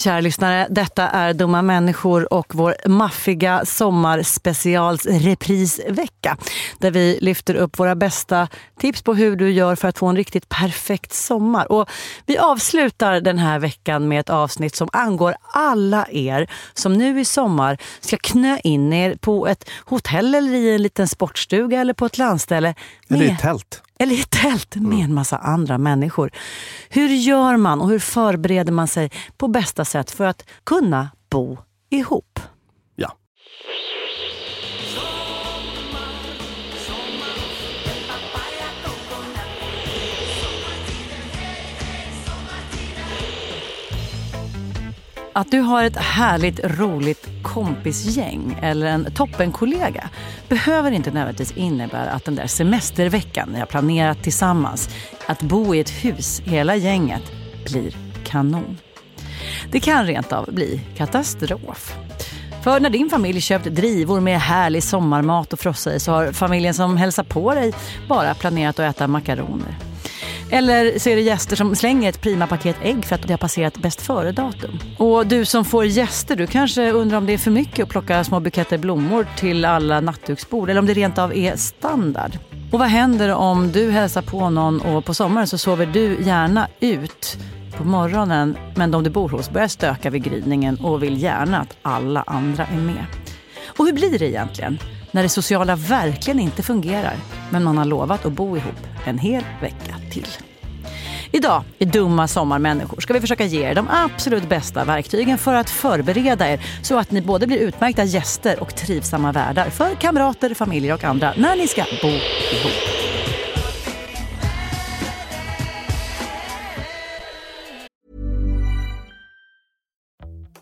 Kära lyssnare, detta är Dumma människor och vår maffiga sommarspecials reprisvecka. Där vi lyfter upp våra bästa tips på hur du gör för att få en riktigt perfekt sommar. Och vi avslutar den här veckan med ett avsnitt som angår alla er som nu i sommar ska knö in er på ett hotell eller i en liten sportstuga eller på ett landställe. Eller i ett tält. Eller i ett tält med en massa andra människor. Hur gör man och hur förbereder man sig på bästa sätt för att kunna bo ihop? Ja. Att du har ett härligt, roligt kompisgäng eller en toppenkollega behöver inte nödvändigtvis innebära att den där semesterveckan ni har planerat tillsammans, att bo i ett hus, hela gänget, blir kanon. Det kan rent av bli katastrof. För när din familj köpt drivor med härlig sommarmat och frossa i så har familjen som hälsar på dig bara planerat att äta makaroner. Eller så är det gäster som slänger ett prima paket ägg för att det har passerat bäst före-datum. Och du som får gäster, du kanske undrar om det är för mycket att plocka små buketter blommor till alla nattduksbord eller om det rent av är standard. Och vad händer om du hälsar på någon och på sommaren så sover du gärna ut på morgonen men de du bor hos börjar stöka vid gryningen och vill gärna att alla andra är med. Och hur blir det egentligen när det sociala verkligen inte fungerar men man har lovat att bo ihop en hel vecka till? Idag i Dumma sommarmänniskor ska vi försöka ge er de absolut bästa verktygen för att förbereda er så att ni både blir utmärkta gäster och trivsamma värdar för kamrater, familjer och andra när ni ska bo ihop.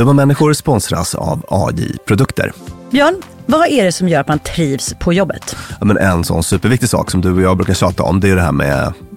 Dumma människor sponsras av AJ Produkter. Björn, vad är det som gör att man trivs på jobbet? Ja, men en sån superviktig sak som du och jag brukar tjata om, det är det här med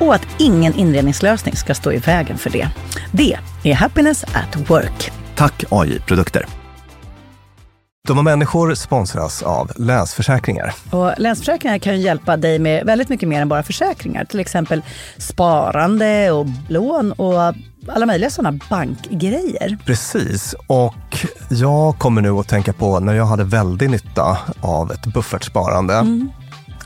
och att ingen inredningslösning ska stå i vägen för det. Det är Happiness at Work. Tack AI Produkter. Dumma människor sponsras av Länsförsäkringar. Och Länsförsäkringar kan hjälpa dig med väldigt mycket mer än bara försäkringar. Till exempel sparande och lån och alla möjliga sådana bankgrejer. Precis, och jag kommer nu att tänka på när jag hade väldig nytta av ett buffertsparande.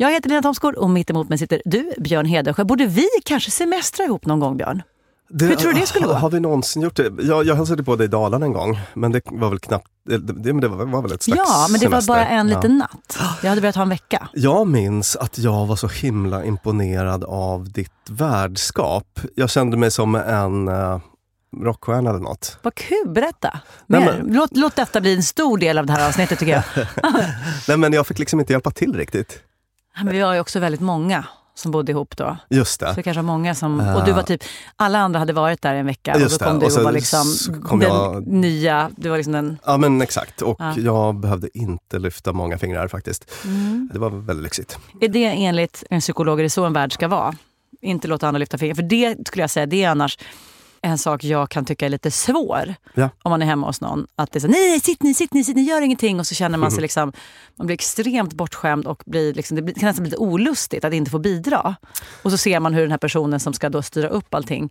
Jag heter Lena Thomsgård och mitt emot mig sitter du, Björn Hedensjö. Borde vi kanske semestra ihop någon gång, Björn? Hur tror du det skulle gå? Har vi någonsin gjort det? Jag, jag hälsade på dig i Dalarna en gång, men det var väl knappt, det, det, det var, var väl ett slags Ja, men det var semester. bara en Ja. liten natt. Jag hade velat ha en vecka. Jag minns att jag var så himla imponerad av ditt värdskap. Jag kände mig som en uh, rockstjärna eller något. Vad kul, berätta. Nej, men- Låt, låt detta bli en stor del av det här avsnittet tycker jag. Nej men jag fick liksom inte hjälpa till riktigt. Men vi var ju också väldigt många som bodde ihop då. Just Så det. det kanske var många som... Och du var typ... Alla andra hade varit där en vecka och Just då kom det, du och och, var liksom den jag- nya... Du var liksom den... Ja men exakt, och Ja. jag behövde inte lyfta många fingrar faktiskt. Mm. Det var väldigt lyxigt. Är det enligt en psykolog, är det så en värld ska vara? Inte låta andra lyfta fingrar. För det skulle jag säga, det är annars en sak jag kan tycka är lite svår. Ja. Om man är hemma hos någon. Att det är så, nej sitt ni, sitt ni, sitt ni, gör ingenting. Och så känner man sig liksom, man blir extremt bortskämd och blir liksom, det kan nästan bli lite olustigt att inte få bidra. Och så ser man hur den här personen som ska då styra upp allting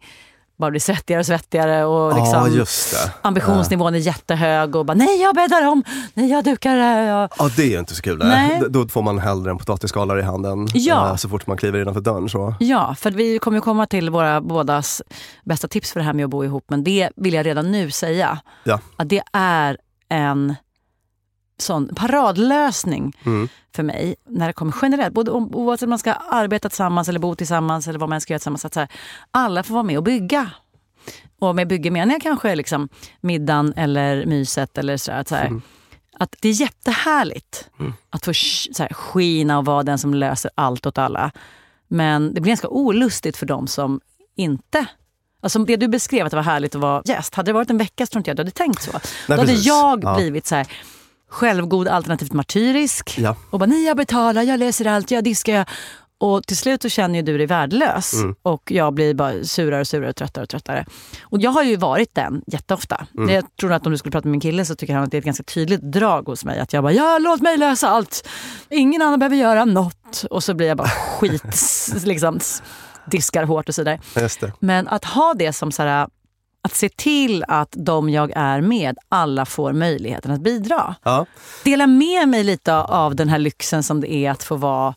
bara blir svettigare och svettigare. Och liksom, Ja ambitionsnivån är jättehög och bara nej jag bäddar om, nej jag dukar. Ja. Ja det är ju inte så kul. Nej. Då får man hellre en potatisskalare i handen Ja. eh, så fort man kliver innanför dörren. Så. Ja, för vi kommer ju komma till våra bådas bästa tips för det här med att bo ihop. Men det vill jag redan nu säga. Ja. Att det är en sån paradlösning Mm. för mig när det kommer generellt. Både om, oavsett om man ska arbeta tillsammans eller bo tillsammans eller vad man ska göra tillsammans. Att så här, alla får vara med och bygga. Och med bygge menar jag kanske liksom middagen eller myset eller så, där, att så här, Att det är jättehärligt att få så här, skina och vara den som löser allt åt alla. Men det blir ganska olustigt för dem som inte Alltså det du beskrev att det var härligt att vara gäst. Hade det varit en vecka så tror inte jag du hade tänkt så. Då hade precis. jag Ja. blivit så här självgod alternativt martyrisk. Ja. Och bara nej jag betalar, jag läser allt, jag diskar. Och till slut så känner ju du dig värdelös. Mm. Och jag blir bara surare och surare, tröttare och tröttare. Och jag har ju varit den jätteofta. Mm. Jag tror att om du skulle prata med min kille så tycker han att det är ett ganska tydligt drag hos mig. Att jag bara, ja låt mig lösa allt. Ingen annan behöver göra något. Och så blir jag bara skit, liksom diskar hårt och så det. Men att ha det som så här, att se till att de jag är med, alla får möjligheten att bidra. Ja. Dela med mig lite av den här lyxen som det är att få vara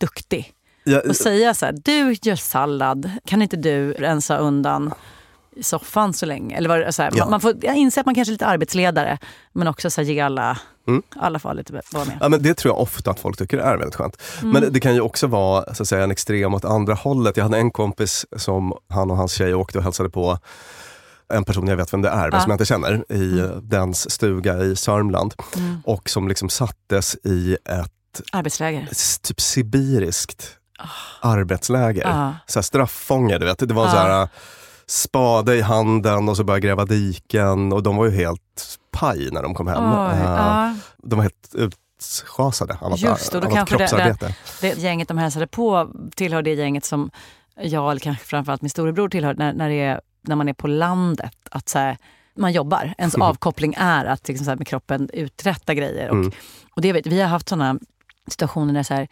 duktig. Ja, Och säga så här, du gör sallad, kan inte du rensa undan soffan så länge? Eller det- så här, Ja. man, får jag inser att man kanske är lite arbetsledare, men också så här, ge alla, Mm. alla får lite vara med. Ja, men det tror jag ofta att folk tycker är väldigt skönt. Mm. Men det kan ju också vara så att säga, en extrem åt andra hållet. Jag hade en kompis som han och hans tjej åkte och hälsade på en person jag vet vem det är, men Ja. som jag inte känner, i Mm. dens stuga i Sörmland. Och som liksom sattes i ett Arbetsläger. typ sibiriskt arbetsläger. Ja. Så här straffånge, du vet. Det var Ja. så här spade i handen och så började gräva diken och de var ju helt paj när de kom hem. Oj, Eh, ja. De var helt utschasade av Just det, och då kanske det- kroppsarbete. det gänget de hälsade på tillhör det gänget som jag, eller kanske framförallt min storebror tillhör, när, när, det är, när man är på landet. Att så här, man jobbar. Ens avkoppling är att liksom så här, med kroppen uträtta grejer. Och, Mm. och det vet, vi har haft såna situationer där så här,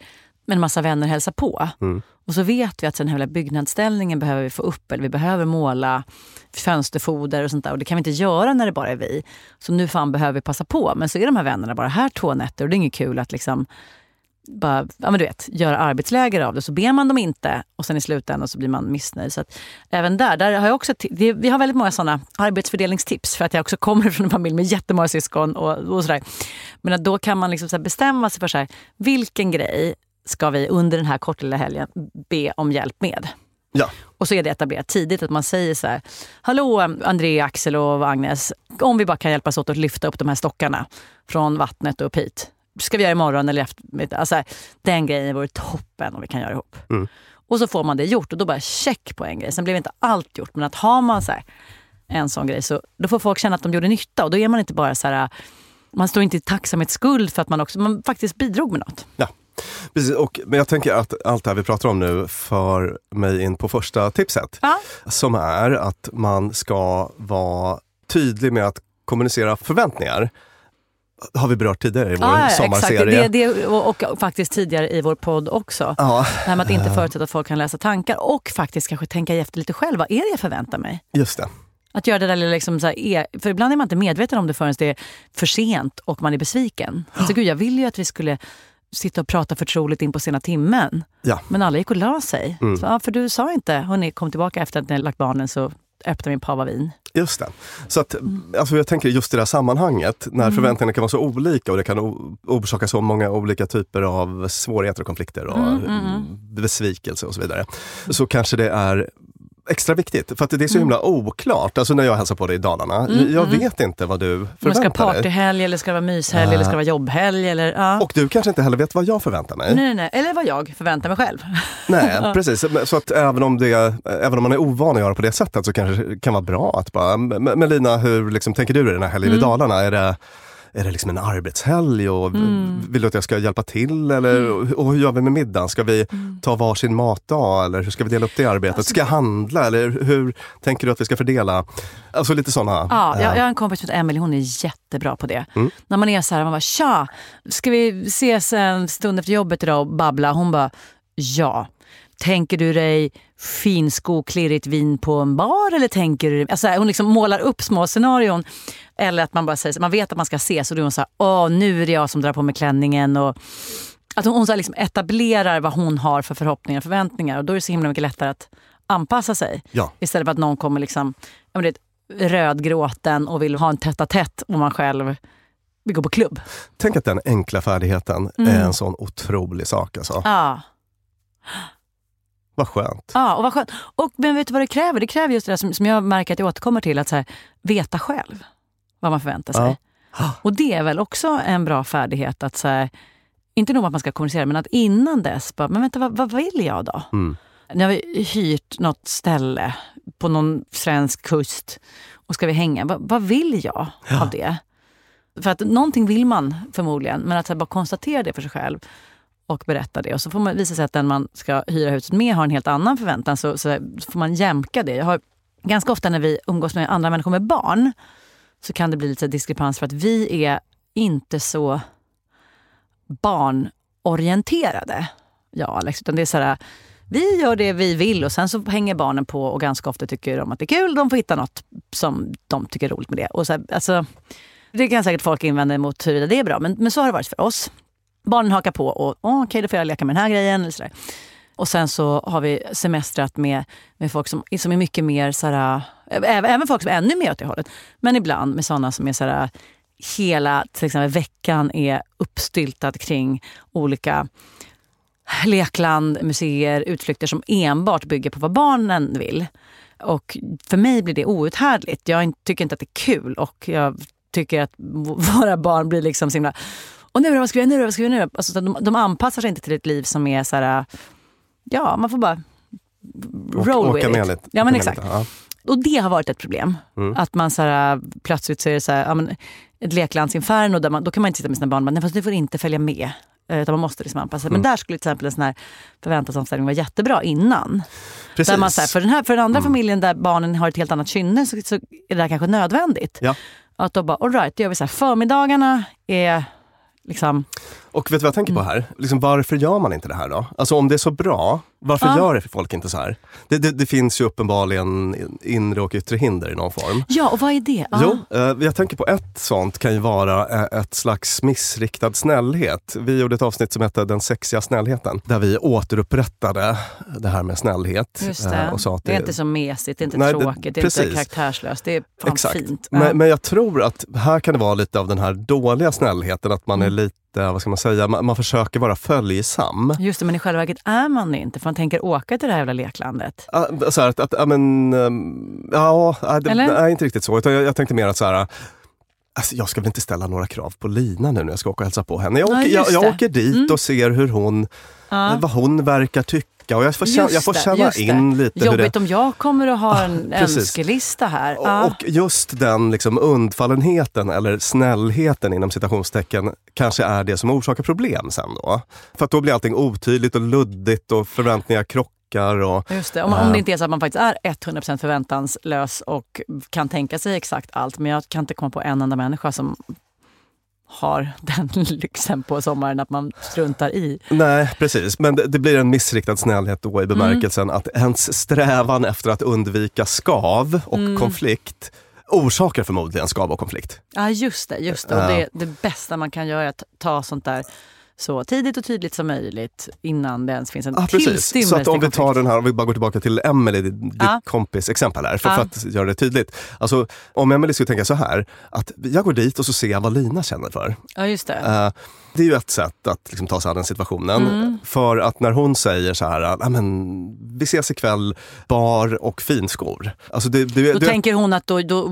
en massa vänner hälsar på. Mm. Och så vet vi att den här byggnadsställningen behöver vi få upp. Eller vi behöver måla fönsterfoder och sånt där. Och det kan vi inte göra när det bara är vi. Så nu fan behöver vi passa på. Men så är de här vännerna bara här två nätter och det är inget kul att liksom bara, ja men du vet, göra arbetsläger av det. Så ber man dem inte och sen i slutändan så blir man missnöjd. Så även där, där har jag också, det, vi har väldigt många sådana arbetsfördelningstips för att jag också kommer från en familj med jättemånga syskon och, och sådär. Men att då kan man liksom så bestämma sig för så här, vilken grej ska vi under den här korta lilla helgen be om hjälp med. Ja. Och så är det etablerat tidigt att man säger så här, hallå André, Axel och Agnes, om vi bara kan hjälpas åt att lyfta upp de här stockarna från vattnet och upp hit. Ska vi göra imorgon eller efter? Alltså, den grejen vore toppen om vi kan göra ihop. Mm. Och så får man det gjort och då bara check på en grej. Sen blev inte allt gjort, men att har man så här, en sån grej så då får folk känna att de gjorde nytta och då är man inte bara så här, man står inte i tacksamhetsskuld för att man också man faktiskt bidrog med något. Ja. Precis, och, men jag tänker att allt det här vi pratar om nu för mig in på första tipset. Ja. Som är att man ska vara tydlig med att kommunicera förväntningar. Har vi berört tidigare i vår exakt. sommarserie. Det, det, och, och faktiskt tidigare i vår podd också. Ja, Det här med att inte förutsätta att folk kan läsa tankar och faktiskt kanske tänka efter lite själv. Vad är det jag förväntar mig? just det. Att göra det där lilla liksom så här, är, för ibland är man inte medveten om det förrän det är för sent och man är besviken. Alltså, gud, jag ville ju att vi skulle sitta och prata förtroligt in på sena timmen. Ja. Men alla gick och la sig. Mm. Så, ja, för du sa inte, hörni, kom tillbaka efter att ni lagt barnen så öppnar vi en pava vin. Just det. Så att, alltså jag tänker just i det här sammanhanget, när Mm. förväntningarna kan vara så olika och det kan orsaka så många olika typer av svårigheter och konflikter och Mm, mm, mm, besvikelse och så vidare. Så kanske det är extra viktigt, för att det är så himla oklart. Alltså när jag hälsar på dig i Dalarna, Mm, jag mm. vet inte vad du ska förväntar dig. partyhelg eller ska det vara myshelg eller ska det vara jobbhelg? Eller, ja. Och du kanske inte heller vet vad jag förväntar mig. nej, nej, nej. Eller vad jag förväntar mig själv. Nej, precis. Så att även om, det, även om man är ovan att göra på det sättet så kanske det kan vara bra att bara, men men Lina, hur liksom, tänker du i den här helgen Mm. i Dalarna? Är det, är det liksom en arbetshelg och Mm. vill du att jag ska hjälpa till? Eller, och hur gör vi med middagen? Ska vi Mm. ta varsin matdag eller hur ska vi dela upp det arbetet? Alltså, Ska jag handla eller hur tänker du att vi ska fördela? Alltså lite sådana. Ja, jag, jag har en kompis som heter Emelie, hon är jättebra på det. Mm. När man är så här, man bara tja, ska vi ses en stund efter jobbet idag och babbla? Hon bara ja. Tänker du dig finsko, klirrigt vin på en bar eller tänker du alltså, Hon liksom målar upp små scenarion. Eller att man bara säger, man vet att man ska ses och då är hon så här, åh nu är det jag som drar på mig klänningen. Och, att hon, hon så liksom etablerar vad hon har för förhoppningar och förväntningar och då är det så himla mycket lättare att anpassa sig. Ja. Istället för att någon kommer liksom, är rödgråten och vill ha en tätt tätt och man själv vill gå på klubb. Tänk att den enkla färdigheten Mm. är en sån otrolig sak. Alltså. Ja, Vad skönt. ja och vad skönt. Och, men vet du vad det kräver? Det kräver just det där som, som jag märker att jag återkommer till, att så här, veta själv vad man förväntar sig. Och det är väl också en bra färdighet att så här, inte nog att man ska kommunicera, men att innan dess, bara, men vänta, vad, vad vill jag då? Mm. Nu har vi hyrt något ställe på någon svensk kust och ska vi hänga. Va, vad vill jag av det? För att någonting vill man förmodligen, men att här, bara konstatera det för sig själv och berätta det. Och så får man visa sig att den man ska hyra huset med har en helt annan förväntan, så, så, så får man jämka det. Jag har, ganska ofta när vi umgås med andra människor med barn så kan det bli lite diskrepans för att vi är inte så barnorienterade. Ja, Alex, utan det är så här, vi gör det vi vill och sen så hänger barnen på och ganska ofta tycker de att det är kul. De får hitta något som de tycker är roligt med det. Och så här, alltså, det kan säkert folk invända emot huruvida det är bra, men, men så har det varit för oss. Barnen hakar på och oh, okej, okay, då får jag leka med den här grejen. Eller sådär. Och sen så har vi semestrat med, med folk som, som är mycket mer såhär, även, även folk som är ännu mer åt det hållet. Men ibland med sådana som är såhär, hela till exempel, veckan är uppstyltad kring olika lekland, museer, utflykter som enbart bygger på vad barnen vill. Och för mig blir det outhärdligt. Jag tycker inte att det är kul och jag tycker att våra barn blir liksom så himla och nu vad ska vi göra nu vad ska vi göra nu? Alltså, de, de anpassar sig inte till ett liv som är så här, ja man får bara roll Åka with med it. lite. Ja men exakt. lite, ja. Och det har varit ett problem. Mm. Att man så här, plötsligt så är det så här, ja, men, ett leklandsinferno där man, då kan man inte sitta med sina barn och bara, nej fast du får inte följa med. Eh, Utan man måste liksom anpassa sig. Men Mm. där skulle till exempel en sån här förväntansomställning vara jättebra innan. Precis. Där man, så här, för, den här, för den andra Mm. familjen där barnen har ett helt annat kynne så, så är det här kanske nödvändigt. Ja. Att då bara, all right, då gör vi så här, förmiddagarna är liksom och vet du vad jag tänker på här? Liksom, varför gör man inte det här då? Alltså om det är så bra, varför Ja. gör folk inte så här? Det, det, det finns ju uppenbarligen inre och yttre hinder i någon form. Ja, och vad är det? Ja. Jo, eh, jag tänker på ett sånt kan ju vara eh, ett slags missriktad snällhet. Vi gjorde ett avsnitt som hette Den sexiga snällheten, där vi återupprättade det här med snällhet. Just eh, det. och sa att det är inte så mesigt, det är inte Nej, det- tråkigt, det är inte karaktärslöst. Det är fan Exakt. fint. Ja. Men, men jag tror att här kan det vara lite av den här dåliga snällheten, att man är Mm. Lite, vad ska man säga, man, man försöker vara följsam. Just det, men i själva verket är man det inte, för man tänker åka till det här jävla leklandet. Ah, Så här, att, att, ja, men, ehm, ja, nej, det, nej, inte riktigt så. Utan jag, jag tänkte mer att så här, alltså, jag ska väl inte ställa några krav på Lina nu när jag ska åka och hälsa på henne. Jag Ja, åker, just jag, jag åker dit Mm. och ser hur hon, Ja. vad hon verkar tycka. Och jag får känna, jag får känna det. in lite hur det Jobbigt om jag kommer att ha en precis. önskelista här. Och- Ja. Och just den liksom undfallenheten eller snällheten inom citationstecken kanske är det som orsakar problem sen då. För att då blir allting otydligt och luddigt och förväntningar krockar. Och, Just det. Om, om det inte är så att man faktiskt är 100% förväntanslös och kan tänka sig exakt allt. Men jag kan inte komma på en enda människa som har den lyxen på sommaren att man struntar i. nej, precis. Men det, det blir en missriktad snällhet då i bemärkelsen att ens strävan efter att undvika skav och konflikt orsakar förmodligen skav och konflikt. Ja, just det. Just det. Och det, det bästa man kan göra är att ta sånt där så tidigt och tydligt som möjligt innan det ens finns en Ja, tillstymmelse Så att om vi tar den här, om vi bara går tillbaka till Emily, ditt Ja. kompis exempel här, för, Ja. för att göra det tydligt. Alltså, om Emily skulle tänka så här, att jag går dit och så ser jag vad Lina känner för. Ja, just det. Eh, det är ju ett sätt att liksom, ta sig an den situationen. Mm. För att när hon säger så här, "Ah, men, vi ses ikväll, bar och finskor. Alltså det, det, Då det, tänker hon att då, då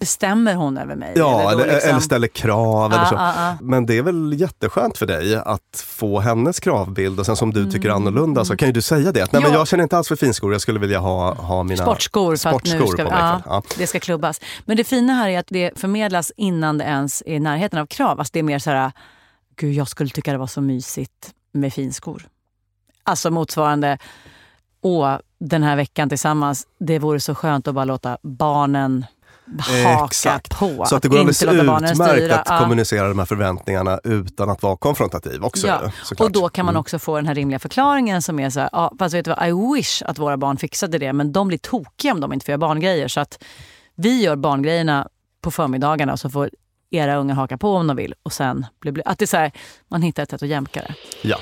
bestämmer hon över mig. Ja, eller, liksom- eller ställer krav eller Ja, så. ja, ja. Men det är väl jätteskönt för dig att få hennes kravbild och sen som du tycker annorlunda så kan ju du säga det. Att, Nej, men Mm. Ja. jag känner inte alls för finskor, jag skulle vilja ha, ha mina Sportskor sportskor ska, på mig. ja. Ja. det ska klubbas. Men det fina här är att det förmedlas innan det ens är i närheten av krav. Alltså det är mer så här, gud jag skulle tycka det var så mysigt med finskor. Alltså motsvarande, åh den här veckan tillsammans, det vore så skönt att bara låta barnen haka Exakt. på. Så att det går alldeles utmärkt att Ja. kommunicera de här förväntningarna utan att vara konfrontativ också. Ja, och då kan man Mm. också få den här rimliga förklaringen som är så här, ja, fast vet du vad, I wish att våra barn fixade det, men de blir tokiga om de inte får göra barngrejer. Så att vi gör barngrejerna på förmiddagarna och så får era unga haka på om de vill. Och sen blir, blir, att det är så här, man hittar ett sätt att jämka det. Ja.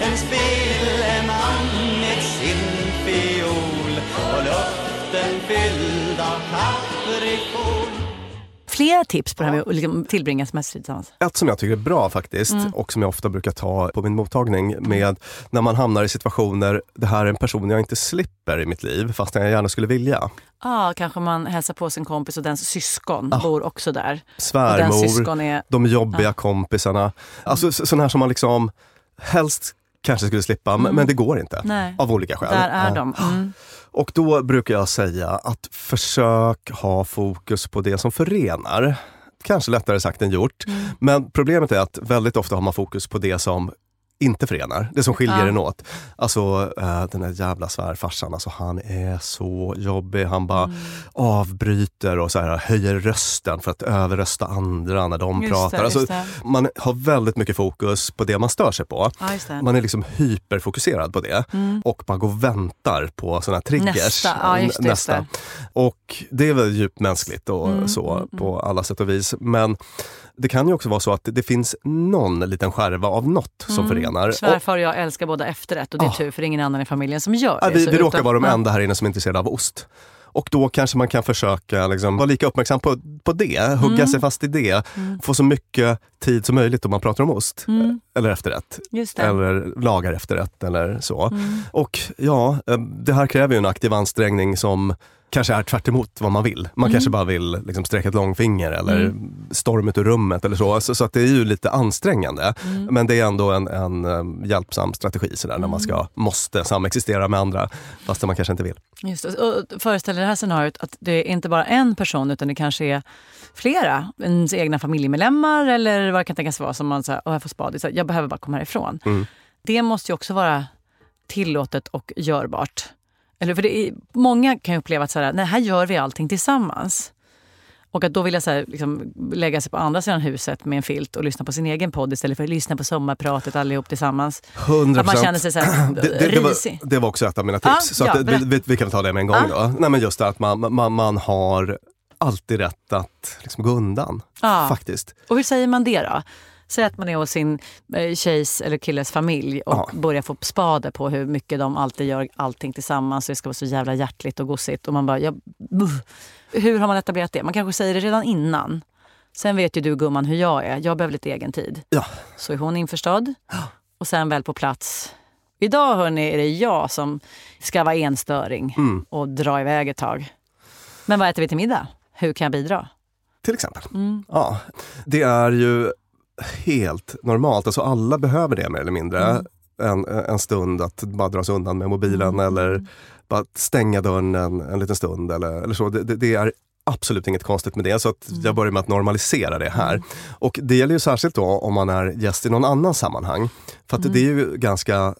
En speleman Flera tips på det här med att liksom tillbringa semester tillsammans. Ett som jag tycker är bra faktiskt Mm. och som jag ofta brukar ta på min mottagning med när man hamnar i situationer, det här är en person jag inte slipper i mitt liv fast jag gärna skulle vilja. Ja, kanske man hälsar på sin kompis och dens syskon bor också där. Svärmor, är... de jobbiga kompisarna. Alltså så- sådana här som man liksom helst kanske skulle slippa men- men det går inte. Mm. Nej. Av olika skäl. Där är de. Mm. Och då brukar jag säga att försök ha fokus på det som förenar. Kanske lättare sagt än gjort. Mm. Men problemet är att väldigt ofta har man fokus på det som inte förenar, det som skiljer Ja. en åt. Alltså eh, den där jävla svärfarsan, alltså, han är så jobbig. Han bara Mm. avbryter och så här, höjer rösten för att överrösta andra när de Just pratar. det, alltså, just det. Man har väldigt mycket fokus på det man stör sig på. Ja, just. Man är liksom hyperfokuserad på det och man går och väntar på såna här triggers. Nästa, ja, just det, just Nästa. det. Och det är väl djupt mänskligt och Mm, så på alla sätt och vis. Men det kan ju också vara så att det finns någon liten skärva av något som förenar. Och, Svärfar och jag älskar båda efterrätt och det är Ah. tur för ingen annan i familjen som gör det. vi Så vi utan- råkar vara de enda här inne som är intresserade av ost. Och då kanske man kan försöka liksom, vara lika uppmärksam på, på det, hugga Mm. sig fast i det. Få så mycket tid som möjligt om man pratar om ost. Mm. Eller efterrätt. Eller lagar efterrätt eller så. Mm. Och ja, eh, det här kräver ju en aktiv ansträngning som kanske är tvärt vad man vill. Man Mm. kanske bara vill liksom sträcka ett långfinger eller storm ut ur rummet eller så. så. Så att det är ju lite ansträngande. Mm. Men det är ändå en, en eh, hjälpsam strategi sådär, när man ska, Mm. måste samexistera med andra fast man kanske inte vill. Just. Och föreställ dig det här scenariot att det är inte bara en person utan det kanske är flera. Ens egna familjemedlemmar eller vad det kan tänkas vara som man säger, jag får spad, så här, jag behöver bara komma härifrån. Mm. Det måste ju också vara tillåtet och görbart. Eller för det är, många kan uppleva att så här, nej, här gör vi allting tillsammans. Och att då vilja så här, liksom, lägga sig på andra sidan huset med en filt och lyssna på sin egen podd istället för att lyssna på sommarpratet allihop tillsammans. 100%. Att man känner sig så här, det, det, det, var, det var också ett av mina tips. Ja, så ja, det- vi, vi, kan ta det med en gång då. Nej, men just det att man, man, man har alltid rätt att liksom gå undan. Ja. Faktiskt. Och hur säger man det då? Säg att man är hos sin eh, tjejs eller killes familj och Ja. börjar få spade på hur mycket de alltid gör allting tillsammans det ska vara så jävla hjärtligt och gosigt. Och man bara, ja, hur har man etablerat det? Man kanske säger det redan innan. Sen vet ju du gumman hur jag är. Jag behöver lite egen tid. Ja. Så är hon införstådd. Och sen väl på plats. Idag hörni, är det jag som ska vara enstöring Mm. och dra iväg ett tag. Men vad äter vi till middag? Hur kan jag bidra? Till exempel. Mm. Ja, det är ju helt normalt. Alltså alla behöver det mer eller mindre. Mm. En, en stund att bara dra sig undan med mobilen eller bara stänga dörren en, en liten stund. Eller, eller så. Det, det, det är absolut inget konstigt med det. Så att Mm. jag börjar med att normalisera det här. Och det gäller ju särskilt då om man är gäst i någon annan sammanhang. För Mm. att det är ju ganska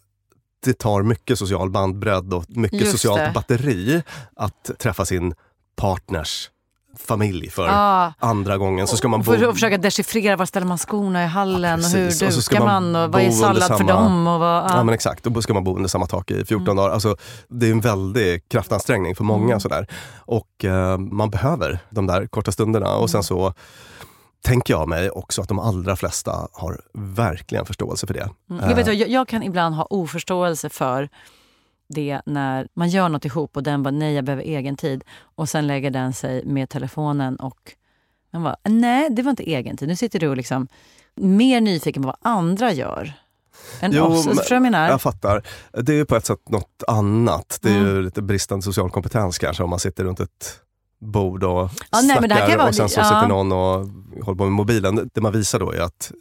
det tar mycket social bandbredd och mycket Just socialt det. batteri att träffa sin partners familj för Ja. andra gången. Så ska man bo... För att försöka dechiffrera var ställer man skorna i hallen Ja, och hur precis. Och så ska dukar man man, och vad är sallad för samma- dem? Och vad, Ja ja. men exakt, då ska man bo under samma tak i 14 Mm. dagar. Alltså, det är en väldig kraftansträngning för många. Sådär. Och eh, man behöver de där korta stunderna. Och Mm. sen så tänker jag mig också att de allra flesta har verkligen förståelse för det. Mm. Jag, vet, vad, jag, jag kan ibland ha oförståelse för det när man gör något ihop och den bara nej jag behöver egen tid och sen lägger den sig med telefonen och man bara nej det var inte egen tid. Nu sitter du och liksom mer nyfiken på vad andra gör än Jo, oss. Förstår jag menar? Jag fattar. Det är ju på ett sätt något annat. Det är Mm. ju lite bristande social kompetens kanske om man sitter runt ett bord och Ja, nej, men det här snackar vara- och sen så ja. sitter någon och håller på med mobilen. Det man visar då är att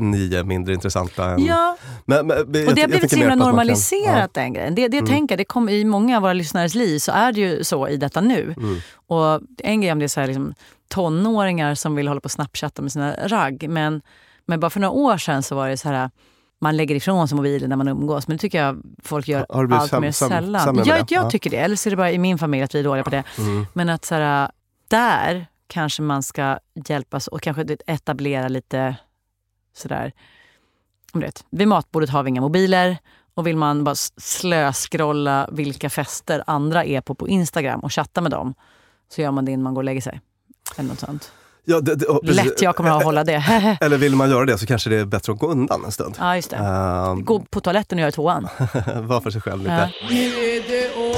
ni är mindre intressanta än... Ja, Men, men, Och det har blivit så himla normaliserat den grejen. Det, det Mm. tänker, det kom, I många av våra lyssnares liv så är det ju så i detta nu. Mm. Och en grej om det är så här, liksom, tonåringar som vill hålla på och snapchatta med sina ragg. Men, men bara för några år sedan så var det så här man lägger ifrån sig mobilen när man umgås. Men det tycker jag folk gör allt säm- mer sällan. med jag jag Ja. tycker det. Eller så är det bara i min familj att vi är dåliga på det. Mm. Men att så här, där kanske man ska hjälpas och kanske etablera lite sådär. om du vet, Vid matbordet har vi inga mobiler. Och vill man bara slöskrolla vilka fester andra är på på Instagram och chatta med dem så gör man det innan man går och lägger sig. Eller något sånt. Ja, det, det, och precis. Lätt jag kommer att hålla det. Eller vill man göra det så kanske det är bättre att gå undan en stund. ja, just det. Ehm, Gå på toaletten och göra toan. Var för sig själv lite. Ja.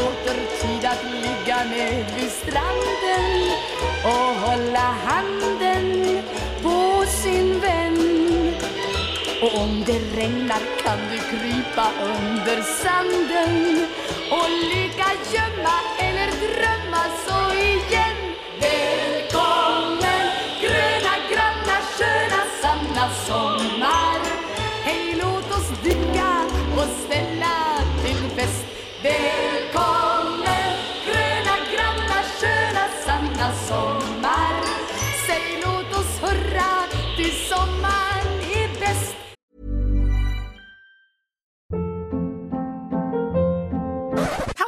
Och leka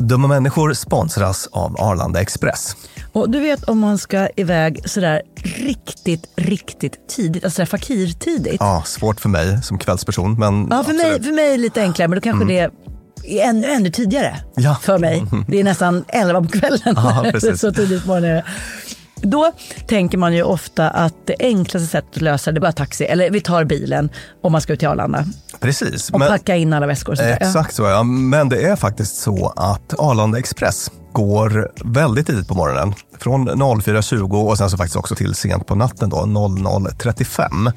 Dumma människor sponsras av Arlanda Express. Och du vet om man ska iväg sådär riktigt, riktigt tidigt, alltså sådär fakirtidigt. Ja, svårt för mig som kvällsperson, men Ja, för mig, för mig är det lite enklare, men då kanske det är ännu, ännu tidigare Ja. för mig. Det är nästan 11 på kvällen. Ja, så tidigt på morgonen är det. Då tänker man ju ofta att det enklaste sättet att lösa det är bara taxi, eller vi tar bilen om man ska ut till Arlanda Precis. och men- packa in alla väskor. Exakt så, ja. Men det är faktiskt så att Arlanda Express går väldigt tidigt på morgonen. Från 04.20 och sen så faktiskt också till sent på natten då, 00.35. Mm.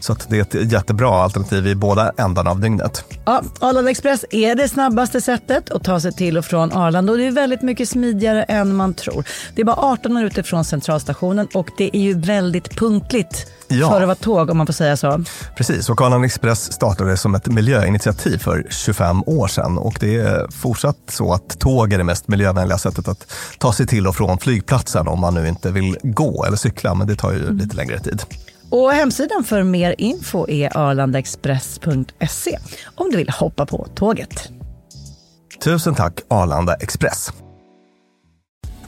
Så det är ett jättebra alternativ i båda ändarna av dygnet. Ja, Arlanda Express är det snabbaste sättet att ta sig till och från Arlanda och det är väldigt mycket smidigare än man tror. Det är bara 18 minuter från centralstationen och det är ju väldigt punktligt Ja. för att vara tåg om man får säga så. Precis, och Arlanda Express startade som ett miljöinitiativ för 25 år sedan och det är fortsatt så att tåg är det mest miljövänliga sättet att ta sig till och från flygplatsen om man nu inte vill gå eller cykla, men det tar ju lite längre tid. Och hemsidan för mer info är arlandaexpress.se om du vill hoppa på tåget. Tusen tack Arlanda Express.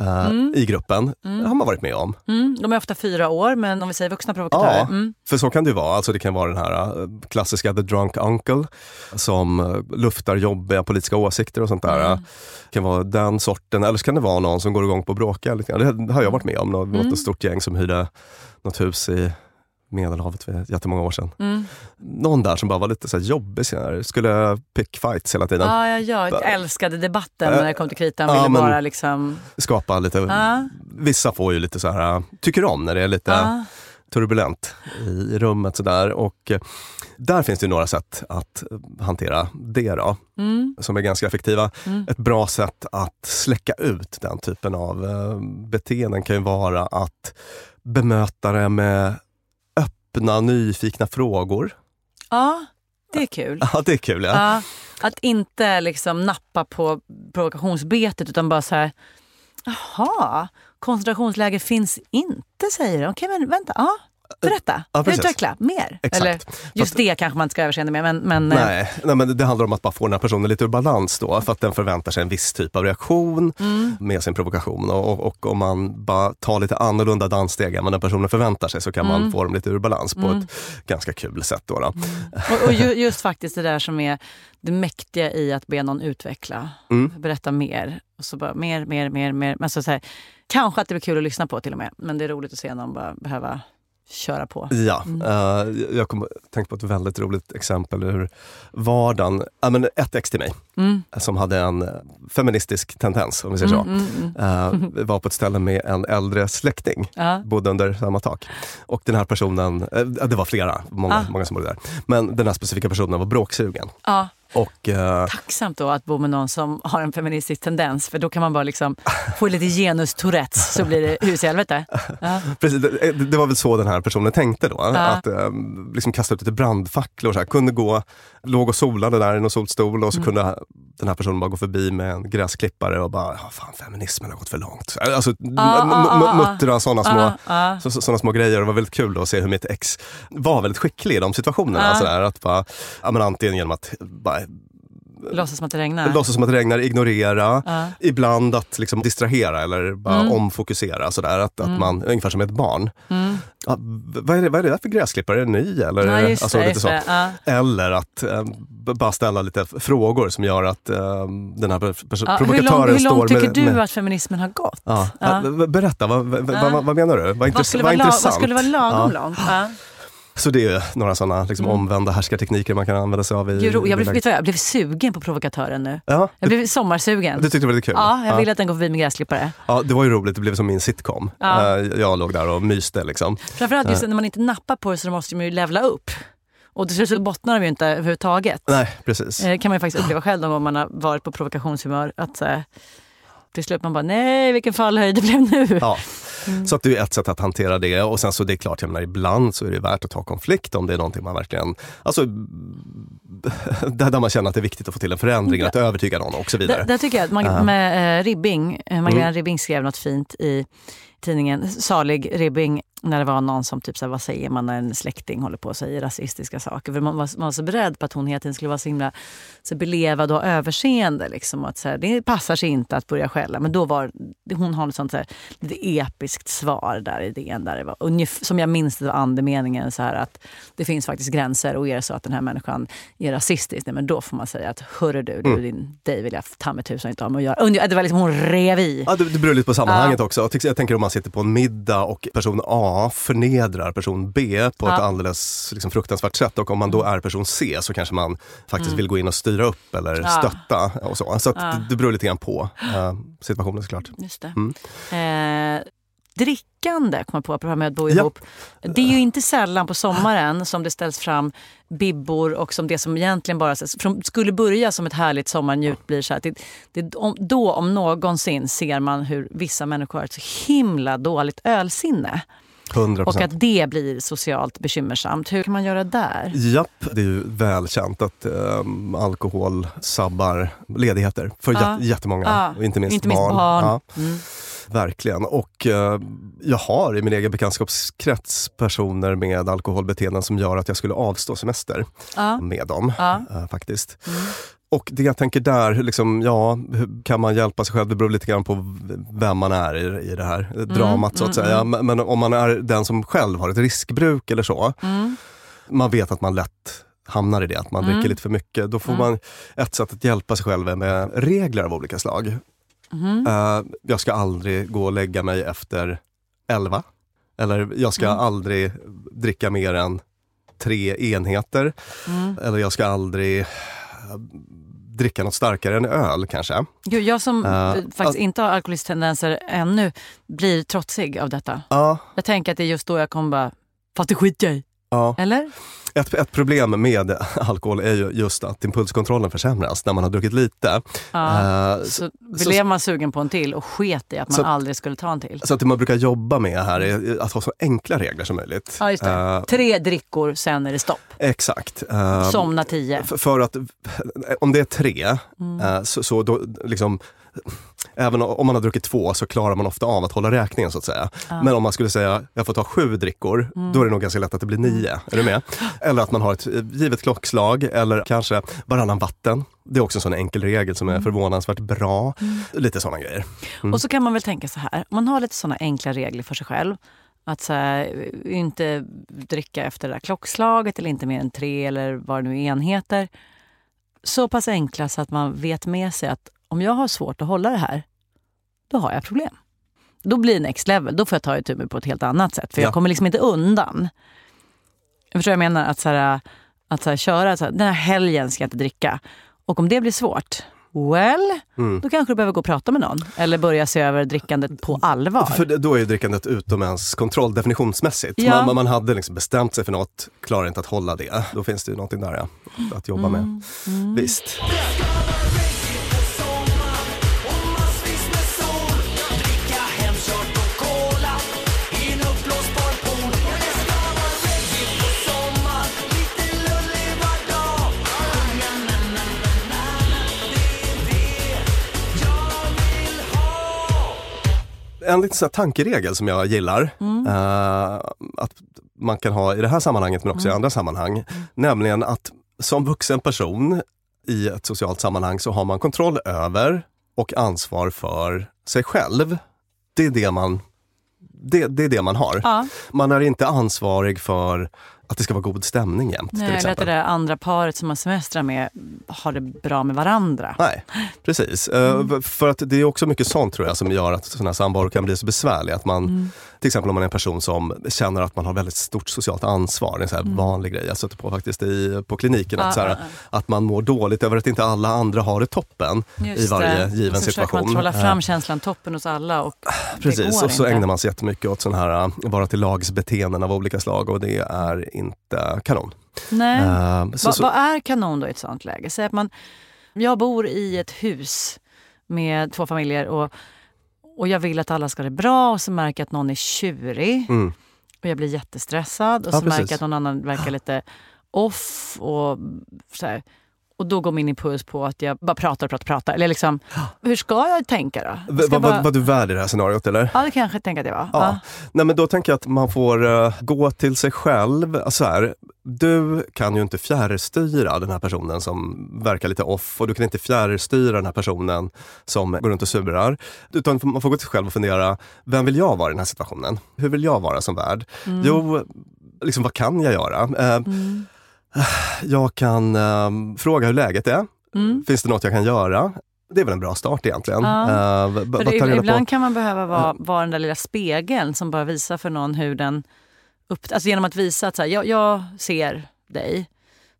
eh, i gruppen, det har man varit med om. Mm, de är ofta fyra år, men om vi säger vuxna provokatörer. Ja, Mm. för så kan det ju vara. Alltså det kan vara den här eh, klassiska the drunk uncle som eh, luftar jobbiga politiska åsikter och sånt där. Mm. Det kan vara den sorten, eller så kan det vara någon som går igång på att bråka. lite grann. Det har jag varit med om. Något, Mm. något stort gäng som hyrde något hus i Medelhavet för jättemånga år sedan. Mm. Någon där som bara var lite så här jobbig, här, skulle pick fights hela tiden. Ja, ja, jag älskade debatten när det kom till kritan. Ja, Ville bara liksom... Skapa lite, Ja. vissa får ju lite så här, tycker om när det är lite Ja. turbulent i rummet. Sådär. Och eh, där finns det ju några sätt att hantera det då, Mm. som är ganska effektiva. Mm. Ett bra sätt att släcka ut den typen av eh, beteenden kan ju vara att bemöta det med öppna, nyfikna frågor. ja, det är kul. Ja, det är kul. Ja. Ja, att inte liksom nappa på provokationsbetet utan bara så här, jaha, koncentrationsläger finns inte säger du. Okej, men vänta, ja, berätta, Ja, utveckla mer. Exakt. Eller just Fast- det kanske man inte ska överseende med, men, men eh, Nej, nej, men det handlar om att bara få den här personen lite ur balans då, för att den förväntar sig en viss typ av reaktion mm, med sin provokation. Och, och, och om man bara tar lite annorlunda danssteg än vad den personen förväntar sig så kan man Mm. få dem lite ur balans på Mm. ett ganska kul sätt. Då, då. och, och ju, just faktiskt det där som är det mäktiga i att be någon utveckla, Mm. berätta mer. Och så bara mer, mer, mer, mer. Alltså så här, kanske att det blir kul att lyssna på till och med, men det är roligt att se någon bara behöva köra på. Ja, Mm. eh, jag kom, tänkte på ett väldigt roligt exempel ur vardagen. Ja, men ett ex till mig Mm. som hade en eh, feministisk tendens, om vi säger så. Mm. Eh, var på ett ställe med en äldre släkting. Bodde under samma tak. Och den här personen, det var flera, många, Ah. många som bodde där. Men den här specifika personen var bråksugen. Och, eh, Tacksamt då att bo med någon som har en feministisk tendens för då kan man bara liksom få lite genus Tourettes så blir det hus i helvete. Ja. Precis, det, det var väl så den här personen tänkte då. Ja. Att eh, liksom kasta ut lite brandfacklor. Så här. Kunde gå, låg och solade där i någon solstol och så Mm. kunde den här personen bara gå förbi med en gräsklippare och bara, fan feminismen har gått för långt. Alltså, ah, ah, m- ah. muttra sådana små, Ah, ah. så, så, såna små grejer. Det var väldigt kul att se hur mitt ex var väldigt skicklig i de situationerna. Ah. Så där, att bara, ja, antingen genom att bara, Låtsas som att det regnar. låtsas som att det regnar, ignorera. Ja. Ibland att liksom distrahera eller bara Mm. omfokusera. Sådär, att, att man, ungefär som ett barn. Mm. Ja, vad, är det, vad är det där för gräsklippare? Är det ny? Eller, Ja, alltså, det, lite just så. det. Ja. eller att eh, bara ställa lite frågor som gör att eh, den här Ja, hur, provokatören lång, hur står långt tycker med... du med att feminismen har gått? ja. Berätta, vad, vad, vad, vad menar du? Vad, Vad intress- skulle, vad vara lag, intressant. vad skulle vara lagom långt? Så det är några sådana liksom, Mm. omvända härskartekniker man kan använda sig av. I, Gud, ro- i Jag blev, vet jag blev sugen på provokatören nu. Ja, Jag blev sommarsugen. du tyckte det var lite kul? Ja, jag ja. vill att den går förbi med gräsklippare. Ja, det var ju roligt. Det blev som min sitcom. Ja. Eh, Jag låg där och myste. Liksom. Framförallt just när man inte nappar på det så måste man ju levla upp. Och till slut bottnar de ju inte överhuvudtaget. Nej, precis. Eh, kan man ju faktiskt uppleva själv gång man har varit på provokationshumör. Att eh, till slut man bara, nej vilken fallhöjd det blev nu. Ja. Mm. Så att det är ett sätt att hantera det och sen så det är klart, jag menar, ibland så är det värt att ta konflikt om det är någonting man verkligen, alltså där man känner att det är viktigt att få till en förändring, att övertyga någon och så vidare. Där, tycker jag att Mag- Ja. med eh, Ribbing, eh, Magdalena Mm. Ribbing skrev något fint i tidningen Salig Ribbing när det var någon som typ så här, vad säger man när en släkting håller på och säger rasistiska saker. För man, var, man var så beredd på att hon skulle vara så himla så belevad och överseende. Liksom, att så här, det passar sig inte att börja skälla. Men då var hon har ett sånt så här, lite episkt svar där i DN. Där det var, ungef- som jag minns det var andemeningen så här att det finns faktiskt gränser och är det så att den här människan är rasistisk, nej, men då får man säga att hörru du, du Mm. din, dig vill jag ta mig tusan inte ha med att göra. Ungefär- Det var liksom hon rev i. Ja, det, det beror lite på sammanhanget också. Jag, tycker- jag tänker om man sitter på en middag och person A förnedrar person B på ett Ja. Mm. alldeles liksom, fruktansvärt sätt och om man då är person C så kanske man faktiskt vill gå in och styra upp eller Ja. stötta. Och så så Ja. det, beror lite grann på eh, situationen såklart. Just. Mm. Eh, drickande, kom jag på, apropå med att bo Ja. ihop. Det är ju inte sällan på sommaren som det ställs fram bibbor och som det som egentligen bara som skulle börja som ett härligt sommarnjut blir så här. Det, det, om, då om någonsin ser man hur vissa människor har ett så himla dåligt ölsinne. 100 Och att det blir socialt bekymmersamt. Hur kan man göra där? Japp, det är ju välkänt att um, alkohol sabbar ledigheter för Ja. jät- jättemånga, Ja. inte minst Inte minst barn. barn. Ja, Mm. verkligen. Och eh, jag har i min egen bekantskapskrets personer med alkoholbeteenden som gör att jag skulle avstå semester Ja. med dem. Ja. eh, faktiskt. Mm. Och det jag tänker där, liksom, ja, hur kan man hjälpa sig själv? Det beror lite grann på vem man är i, i det här dramat så att mm, säga. Men, men om man är den som själv har ett riskbruk eller så, Mm. man vet att man lätt hamnar i det, att man Mm. dricker lite för mycket. Då får Mm. man ett sätt att hjälpa sig själv är med regler av olika slag. Eh, jag ska aldrig gå och lägga mig efter 11. Eller jag ska Mm. aldrig dricka mer än tre enheter. Mm. Eller jag ska aldrig dricka något starkare än öl kanske. Gud, jag som eh, faktiskt alltså- inte har alkoholisttendenser ännu blir trotsig av detta. Ja, Jag tänker att det är just då jag kommer bara, fast det skiter jag i. ja. Eller? Ett, ett problem med alkohol är ju just att impulskontrollen försämras när man har druckit lite. Ja. Eh, så så- blev man sugen på en till och sket i att man Så- aldrig skulle ta en till. Så att det man brukar jobba med här är att ha så enkla regler som möjligt. Ja, just. Eh, Tre drickor, sen är det stopp. exakt. Eh, Somna tio. För, för att om det är tre, Mm. så, så då liksom Även om man har druckit två så klarar man ofta av att hålla räkningen så att säga. Ja. Men om man skulle säga jag får ta sju drickor, Mm. då är det nog ganska lätt att det blir nio. Är du med? Eller att man har ett eh, givet klockslag eller kanske varannan vatten. Det är också en sån enkel regel som är Mm. förvånansvärt bra. Lite sådana grejer. Mm. Och så kan man väl tänka så här, man har lite såna enkla regler för sig själv. Att så här, inte dricka efter det där klockslaget eller inte mer än tre eller vad det nu är enheter. Så pass enkla så att man vet med sig att om jag har svårt att hålla det här, då har jag problem. Då blir det next level. Då får jag ta itu med på ett helt annat sätt. För Ja. jag kommer liksom inte undan. Jag förstår vad jag menar? Att, så här, att så här, köra så här, den här helgen ska jag inte dricka. Och om det blir svårt, well, Mm. då kanske du behöver gå och prata med någon. Eller börja se över drickandet på allvar. För då är ju drickandet utom ens kontroll definitionsmässigt. Ja. Man, man hade liksom bestämt sig för något, klarar inte att hålla det. Då finns det ju någonting där ja, att jobba Mm. med. Visst. En liten så tankeregel som jag gillar, eh, att man kan ha i det här sammanhanget men också i andra sammanhang, nämligen att som vuxen person i ett socialt sammanhang så har man kontroll över och ansvar för sig själv. Det är det man, det, det, är det man har. Ja. Man är inte ansvarig för att det ska vara god stämning jämt. till Nej, eller att det där andra paret som man semestrar med har det bra med varandra. Nej, precis. Mm. Eh, För att det är också mycket sånt tror jag som gör att sådana här samvaror kan bli så besvärliga. Att man, Mm. Till exempel om man är en person som känner att man har väldigt stort socialt ansvar. Det är en så Mm. vanlig grej jag stöter på faktiskt i, på kliniken. Ja, att, så här, ja, att man mår dåligt över att inte alla andra har det toppen i varje det. given så försöker situation. man trolla Eh, fram känslan toppen hos alla och Precis, och så inte. ägnar man sig jättemycket åt sådana här uh, vara till lagsbeteenden av olika slag och det är inte kanon. Nej. Eh, så, Va, så, vad är kanon då i ett sånt läge? Säg att man, jag bor i ett hus med två familjer och, och jag vill att alla ska ha det bra och så märker jag att någon är tjurig mm, och jag blir jättestressad och Ja, så märker precis. jag att någon annan verkar lite off och så här. Och då går min impuls på att jag bara pratar och pratar pratar. Eller liksom, hur ska jag tänka då? v- Ska vad- vad- bara- Var du värd i det här scenariot eller? Ja, det kanske tänker att jag var. Ja. Ja. Nej, men då tänker jag att man får eh, gå till sig själv. Så här, du kan ju inte fjärrstyra den här personen som verkar lite off och du kan inte fjärrstyra den här personen som går runt och surar. Utan man får gå till sig själv och fundera, vem vill jag vara i den här situationen? Hur vill jag vara som värd? Jo, liksom, vad kan jag göra? Eh, Jag kan eh, fråga hur läget är. Mm. Finns det något jag kan göra? Det är väl en bra start egentligen. Ja. Eh, b- det, ibland på- kan man behöva vara, vara den där lilla spegeln som bara visar för någon hur den... Upp, alltså genom att visa att så här, jag, jag ser dig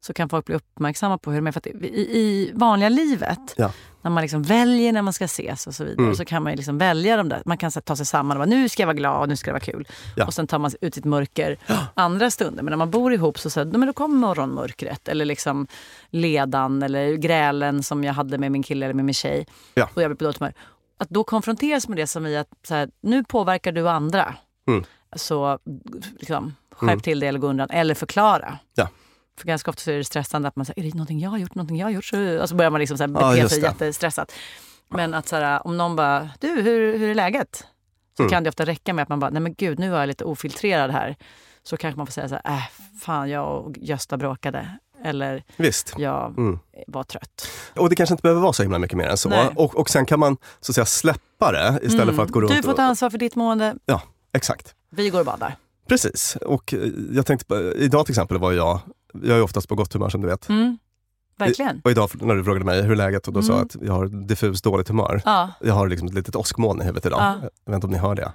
så kan folk bli uppmärksamma på hur de är. För i, I vanliga livet, Ja. När man liksom väljer när man ska ses och så vidare, Mm. så kan man liksom välja de där. Man kan här, ta sig samman och bara, nu ska jag vara glad, nu ska det vara kul. Ja. Och sen tar man ut sitt mörker andra stunder. Men när man bor ihop så, så här, men då kommer morgonmörkret eller liksom ledan eller grälen som jag hade med min kille eller med min tjej. Ja. Och jag blir på dåligt humör. Att då konfronteras med det som i att så här, nu påverkar du andra. Mm. Så liksom, skärp Mm. till det eller gå undan. Eller förklara. Ja. För ganska ofta så är det stressande att man säger, är det någonting jag har gjort? Någonting jag har gjort? Så, alltså börjar man liksom så Ja, bete just sig jättestressat. Men att så här, om någon bara, du hur, hur är läget? Så Mm. kan det ofta räcka med att man bara, nej men gud nu var jag lite ofiltrerad här. Så kanske man får säga så här, äh, fan jag och Gösta bråkade. Eller Visst. jag Mm. var trött. Och det kanske inte behöver vara så himla mycket mer än så. Nej. Mm. Och, och sen kan man så att säga släppa det istället för att gå runt Du får ta och... ansvar för ditt mående, Ja, exakt. vi går och badar. Precis. Och eh, jag tänkte idag till exempel var jag, jag är oftast på gott humör som du vet. Mm. Verkligen. Och idag när du frågade mig hur läget och då sa Mm. jag att jag har diffust dåligt humör. Ja. Jag har liksom ett litet åskmoln i huvudet idag. Ja. Jag vet inte om ni hör det?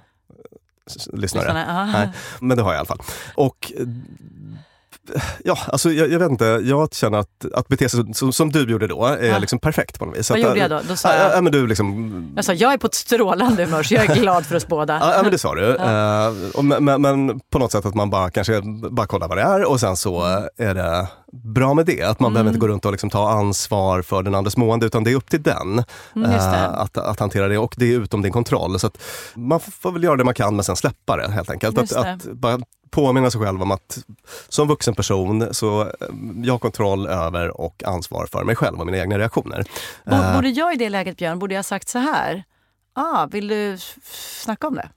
Lyssnare. Lyssnarna, ja. Nej. Men det har jag i alla fall. Och eh, ja, alltså jag, jag vet inte, jag känner att, att bete sig som, som du gjorde då är Ja. liksom perfekt på något vis. Vad Att- gjorde jag då? Då sa Ja, ja, jag, men du liksom jag sa, jag är på ett strålande humör så jag är glad för oss båda. Ja, ja, men det sa du. Eh, och, men, men- men på något sätt att man bara kanske bara kollar vad det är och sen så Mm. är det bra med det. Att man behöver inte gå runt och liksom ta ansvar för den andres mående utan det är upp till den Mm, eh, att, att hantera det och det är utom din kontroll. Så att man får, väl göra det man kan men sen släppa det helt enkelt. Att, Just det. att bara påminna sig själv om att som vuxen person så eh, jag har kontroll över och ansvar för mig själv och mina egna reaktioner. Eh, Borde jag i det läget, Björn, borde jag sagt så här? Ah, vill du snacka om det?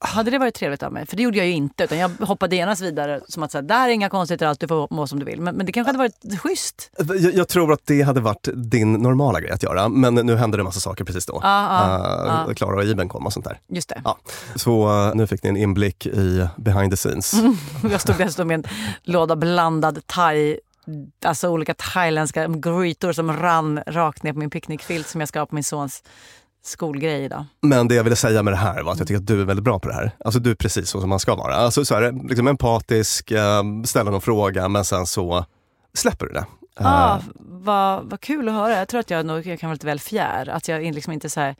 Hade det varit trevligt av mig? För det gjorde jag ju inte. Utan jag hoppade genast vidare som att säga, där är inga konstigheter allt, du får må som du vill. Men, men det kanske hade varit schysst. Jag, jag tror att det hade varit din normala grej att göra, men nu hände det en massa saker precis då. Ja, ja, Eh, ja. Klara och Iben kom och sånt där. Just det. Ja. Så eh, nu fick ni en inblick i behind the scenes. Jag stod dessutom med en låda blandad thai, alltså olika thailändska grytor som rann rakt ner på min picknickfilt som jag ska ha på min sons skolgrej idag. Men det jag ville säga med det här var att jag tycker att du är väldigt bra på det här. Alltså du är precis så som man ska vara. Alltså så här, liksom empatisk, eh, ställa någon fråga men sen så släpper du det. Eh, Ah, vad vad, vad kul att höra. Jag tror att jag, nog, jag kan vara lite väl fjär. Att jag liksom inte så här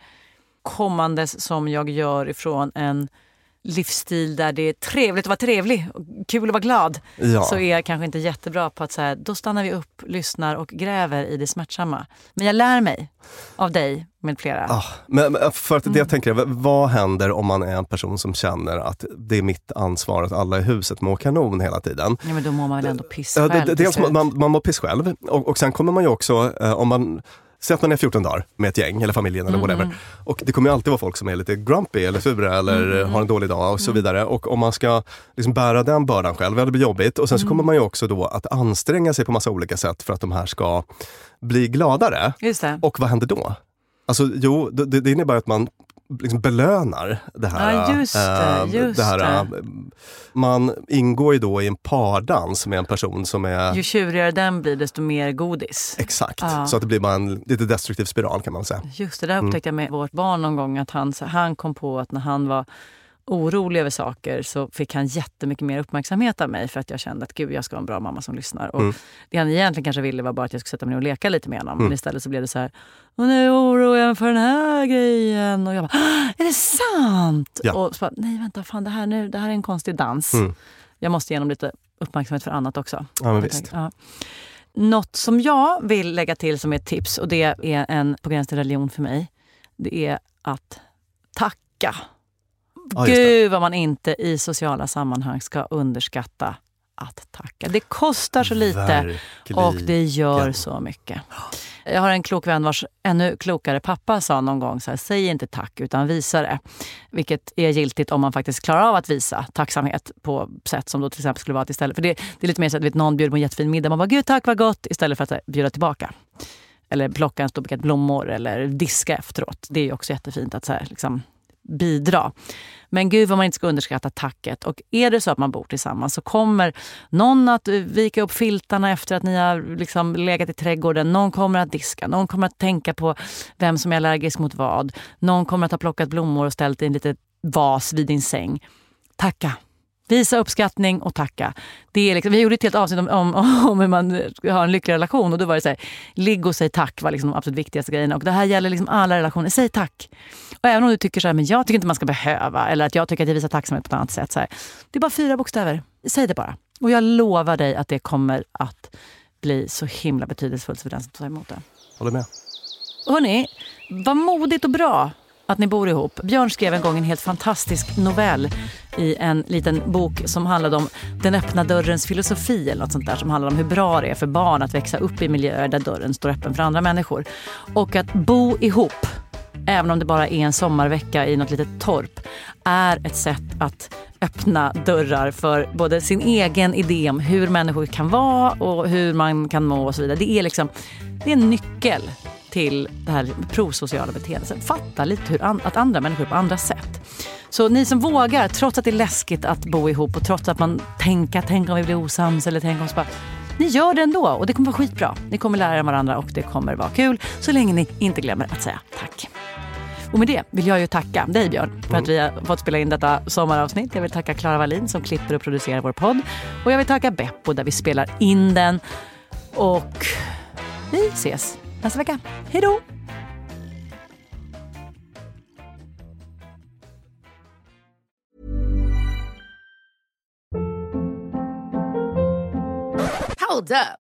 kommandes som jag gör ifrån en livsstil där det är trevligt att vara trevlig och kul att vara glad. Ja. Så är jag kanske inte jättebra på att så här, då stannar vi upp, lyssnar och gräver i det smärtsamma. Men jag lär mig av dig med flera. Ah, men, men för att det Mm. jag tänker, vad händer om man är en person som känner att det är mitt ansvar att alla i huset mår kanon hela tiden? Ja, men då mår man väl ändå piss själv dels man, man mår piss själv och, och sen kommer man ju också, eh, om man Säg att man är 14 dagar med ett gäng eller familjen eller Mm, whatever. Och det kommer ju alltid vara folk som är lite grumpy eller sura eller Mm, har en dålig dag och så vidare. Och om man ska liksom bära den bördan själv, ja, det blir jobbigt. Och sen så Mm. kommer man ju också då att anstränga sig på massa olika sätt för att de här ska bli gladare. Och vad händer då? Alltså jo, det, det innebär att man liksom belönar det här. Ja, just det, eh, just det här det. eh, man ingår ju då i en pardans med en person som är Ju tjurigare den blir desto mer godis. Exakt, Ja. så att det blir bara en lite destruktiv spiral kan man säga. Just det, där upptäckte jag med vårt barn någon gång att han, han kom på att när han var orolig över saker så fick han jättemycket mer uppmärksamhet av mig för att jag kände att gud, jag ska vara en bra mamma som lyssnar. Och Mm. Det han egentligen kanske ville var bara att jag skulle sätta mig ner och leka lite med honom. Men istället så blev det så här, och nu oroar jag mig för den här grejen. Och jag bara, "Ah, är det sant? Ja. Och så bara, nej vänta, fan det här, nu, det här är en konstig dans. Mm. Jag måste ge honom lite uppmärksamhet för annat också. Ja, men visst. ja. Något som jag vill lägga till som ett tips, och det är en på gränsen till religion för mig, det är att tacka. Ja. Gud vad man inte i sociala sammanhang ska underskatta att tacka. Det kostar så lite Verkligen. och det gör så mycket. Jag har en klok vän vars ännu klokare pappa sa någon gång så här, säg inte tack utan visa det. Vilket är giltigt om man faktiskt klarar av att visa tacksamhet på sätt som då till exempel skulle vara att istället, för det, det är lite mer så att vet, någon bjuder på en jättefin middag, man bara gud tack vad gott istället för att här, bjuda tillbaka. Eller plocka en stor bukett blommor eller diska efteråt. Det är ju också jättefint att så här, liksom, bidra. Men gud vad man inte ska underskatta tacket. Och är det så att man bor tillsammans så kommer någon att eh, vika upp filtarna efter att ni har liksom legat i trädgården. Någon kommer att diska, någon kommer att tänka på vem som är allergisk mot vad. Någon kommer att ha plockat blommor och ställt i en liten vas vid din säng. Tacka. Visa uppskattning och tacka. Det är liksom, vi gjorde ett helt avsnitt om, om, om hur man har en lycklig relation och då var det så här, ligg och säg tack var liksom de absolut viktigaste grejerna. Och det här gäller liksom alla relationer. Säg tack. Och även om du tycker så här, men jag tycker inte man ska behöva eller att jag tycker att jag visar tacksamhet på ett annat sätt. Så här, det är bara fyra bokstäver. Säg det bara. Och jag lovar dig att det kommer att bli så himla betydelsefullt för den som tar emot det. Håller med. Hörni, vad modigt och bra att ni bor ihop. Björn skrev en gång en helt fantastisk novell i en liten bok som handlade om den öppna dörrens filosofi eller något sånt där som handlar om hur bra det är för barn att växa upp i miljöer där dörren står öppen för andra människor. Och att bo ihop, även om det bara är en sommarvecka i något litet torp, är ett sätt att öppna dörrar för både sin egen idé om hur människor kan vara och hur man kan må och så vidare. Det är liksom det är en nyckel till det här prosociala beteendet. Fatta lite hur an- att andra människor är på andra sätt. Så ni som vågar, trots att det är läskigt att bo ihop och trots att man tänker, tänk om vi blir osams eller tänk om så bara, ni gör det ändå och det kommer vara skitbra. Ni kommer lära er varandra och det kommer vara kul så länge ni inte glömmer att säga tack. Och med det vill jag ju tacka dig Björn för att vi har fått spela in detta sommaravsnitt. Jag vill tacka Klara Wallin som klipper och producerar vår podd. Och jag vill tacka Beppo där vi spelar in den. Och vi ses nästa vecka. Hej då! Hold up.